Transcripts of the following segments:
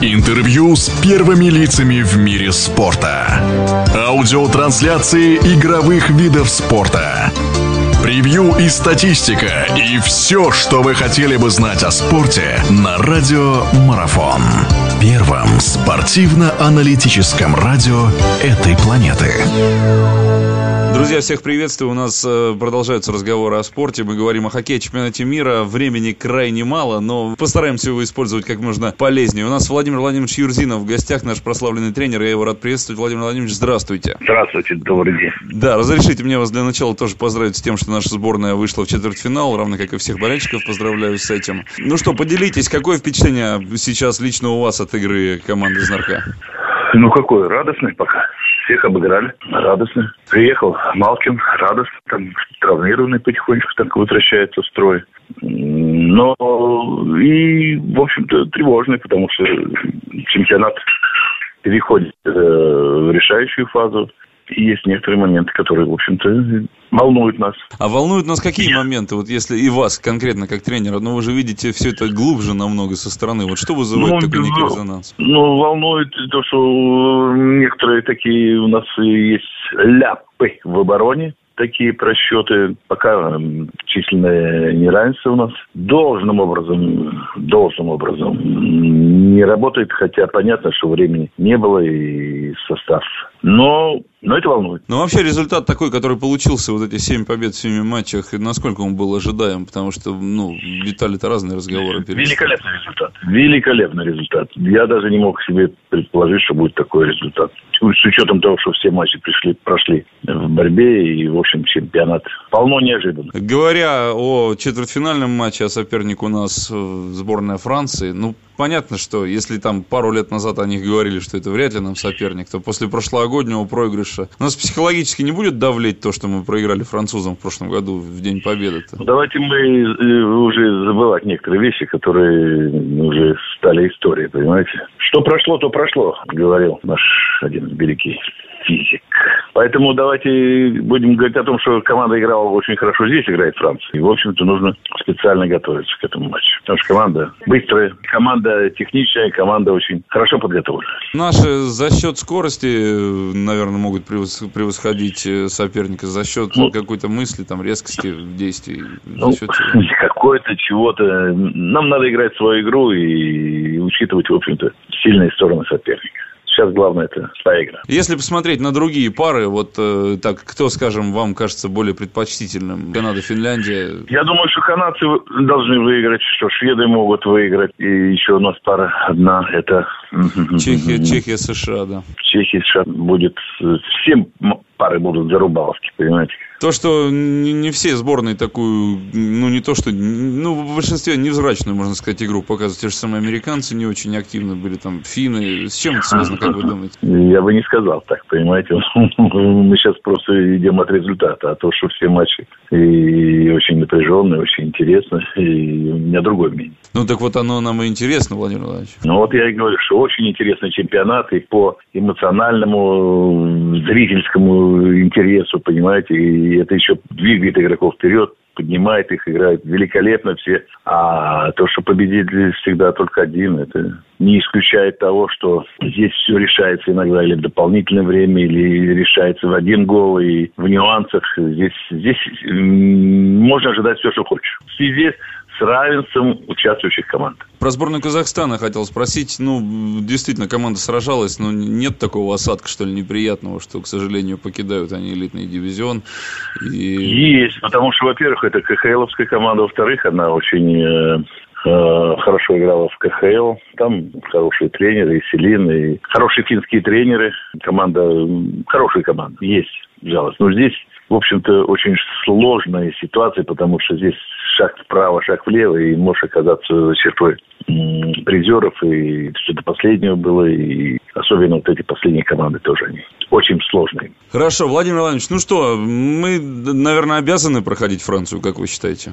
Интервью с первыми лицами в мире спорта. Аудиотрансляции игровых видов спорта. Превью и статистика. И все, что вы хотели бы знать о спорте на Радио Марафон. Первом спортивно-аналитическом радио этой планеты. Друзья, всех приветствую. У нас э, продолжаются разговоры о спорте. Мы говорим о хоккее, чемпионате мира. Времени крайне мало, но постараемся его использовать как можно полезнее. У нас Владимир Владимирович Юрзинов в гостях, наш прославленный тренер. Я его рад приветствовать. Владимир Владимирович, здравствуйте. Здравствуйте, добрый день. Да, разрешите мне вас для начала тоже поздравить с тем, что наша сборная вышла в четвертьфинал, равно как и всех болельщиков. Поздравляю с этим. Ну что, поделитесь, какое впечатление сейчас лично у вас от игры команды Знарка? Ну какое, радостный пока. Всех обыграли, радостно. Приехал Малкин, радостно, там травмированный потихонечку так возвращается в строй. Но и, в общем-то, тревожный, потому что чемпионат переходит э, в решающую фазу есть некоторые моменты, которые, в общем-то, волнуют нас. А волнуют нас какие моменты? Вот если и вас конкретно как тренера, но ну, вы же видите все это глубже намного со стороны. Вот что вызывает ну, такой некий резонанс? Ну, волнует то, что некоторые такие у нас есть ляпы в обороне, такие просчеты, пока численное неравенство у нас должным образом, должным образом не работает, хотя понятно, что времени не было и состав. Но, но это волнует. Ну, вообще результат такой, который получился, вот эти семь побед в семи матчах, насколько он был ожидаем? Потому что, ну, витали-то разные разговоры. Великолепный результат. Великолепный результат. Я даже не мог себе предположить, что будет такой результат. С учетом того, что все матчи пришли, прошли в борьбе и, в общем, чемпионат полно неожиданно. Говоря о четвертьфинальном матче, а соперник у нас э, сборная Франции, ну, понятно, что если там пару лет назад о них говорили, что это вряд ли нам соперник, то после прошлогоднего проигрыша нас психологически не будет давлеть то, что мы проиграли французам в прошлом году в День Победы? -то? Давайте мы э, уже забывать некоторые вещи, которые уже стали историей, понимаете? Что прошло, то прошло, говорил наш один великий физик. Поэтому давайте будем говорить о том, что команда играла очень хорошо здесь, играет Франция. И, в общем-то, нужно специально готовиться к этому матчу. Потому что команда быстрая, команда техничная, команда очень хорошо подготовлена. Наши за счет скорости, наверное, могут превосходить э, соперника за счет ну, какой-то мысли, там, резкости в действии. Ну, какой-то чего-то. Нам надо играть свою игру и учитывать, в общем-то, сильные стороны соперника сейчас главное это игра. Если посмотреть на другие пары, вот э, так, кто, скажем, вам кажется более предпочтительным? Канада, Финляндия? Я думаю, что канадцы должны выиграть, что шведы могут выиграть. И еще у нас пара одна, это... Чехия, Чехия, США, да. Чехия, США будет... Э, всем пары будут зарубаловки, понимаете? То, что не, все сборные такую, ну не то что, ну в большинстве невзрачную, можно сказать, игру показывают. Те же самые американцы не очень активно были, там, финны. С чем это связано, как вы думаете? Я бы не сказал так, понимаете. Мы сейчас просто идем от результата, а то, что все матчи и очень напряженные, очень интересно, и у меня другое мнение. Ну так вот оно нам и интересно, Владимир Владимирович. Ну вот я и говорю, что очень интересный чемпионат и по эмоциональному, зрительскому интересу, понимаете, и это еще двигает игроков вперед, поднимает их, играет великолепно все. А то, что победитель всегда только один, это не исключает того, что здесь все решается иногда или в дополнительное время, или решается в один гол, и в нюансах. Здесь, здесь можно ожидать все, что хочешь. В связи с равенством участвующих команд. Про сборную Казахстана хотел спросить. Ну, действительно, команда сражалась, но нет такого осадка, что ли, неприятного, что, к сожалению, покидают они элитный дивизион. И... Есть, потому что, во-первых, это КХЛовская команда, во-вторых, она очень э, э, хорошо играла в КХЛ. Там хорошие тренеры, и Селин, и хорошие финские тренеры. Команда, хорошая команда, есть жалость. Но здесь в общем-то, очень сложная ситуация, потому что здесь шаг вправо, шаг влево, и можешь оказаться за чертой призеров, и до последнего было, и особенно вот эти последние команды тоже они очень сложные. Хорошо, Владимир Владимирович, ну что, мы, наверное, обязаны проходить Францию, как вы считаете?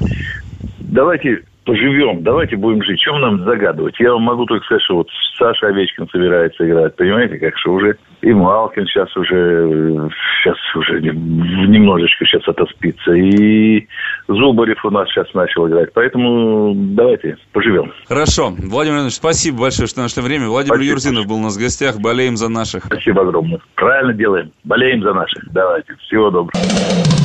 Давайте поживем, давайте будем жить. Чем нам загадывать? Я вам могу только сказать, что вот Саша Овечкин собирается играть, понимаете, как что уже и Малкин сейчас уже сейчас уже немножечко сейчас отоспится, и Зубарев у нас сейчас начал играть, поэтому давайте поживем. Хорошо. Владимир Иванович, спасибо большое, что нашли время. Владимир спасибо. Юрзинов был у нас в гостях, болеем за наших. Спасибо огромное. Правильно делаем, болеем за наших. Давайте, всего доброго.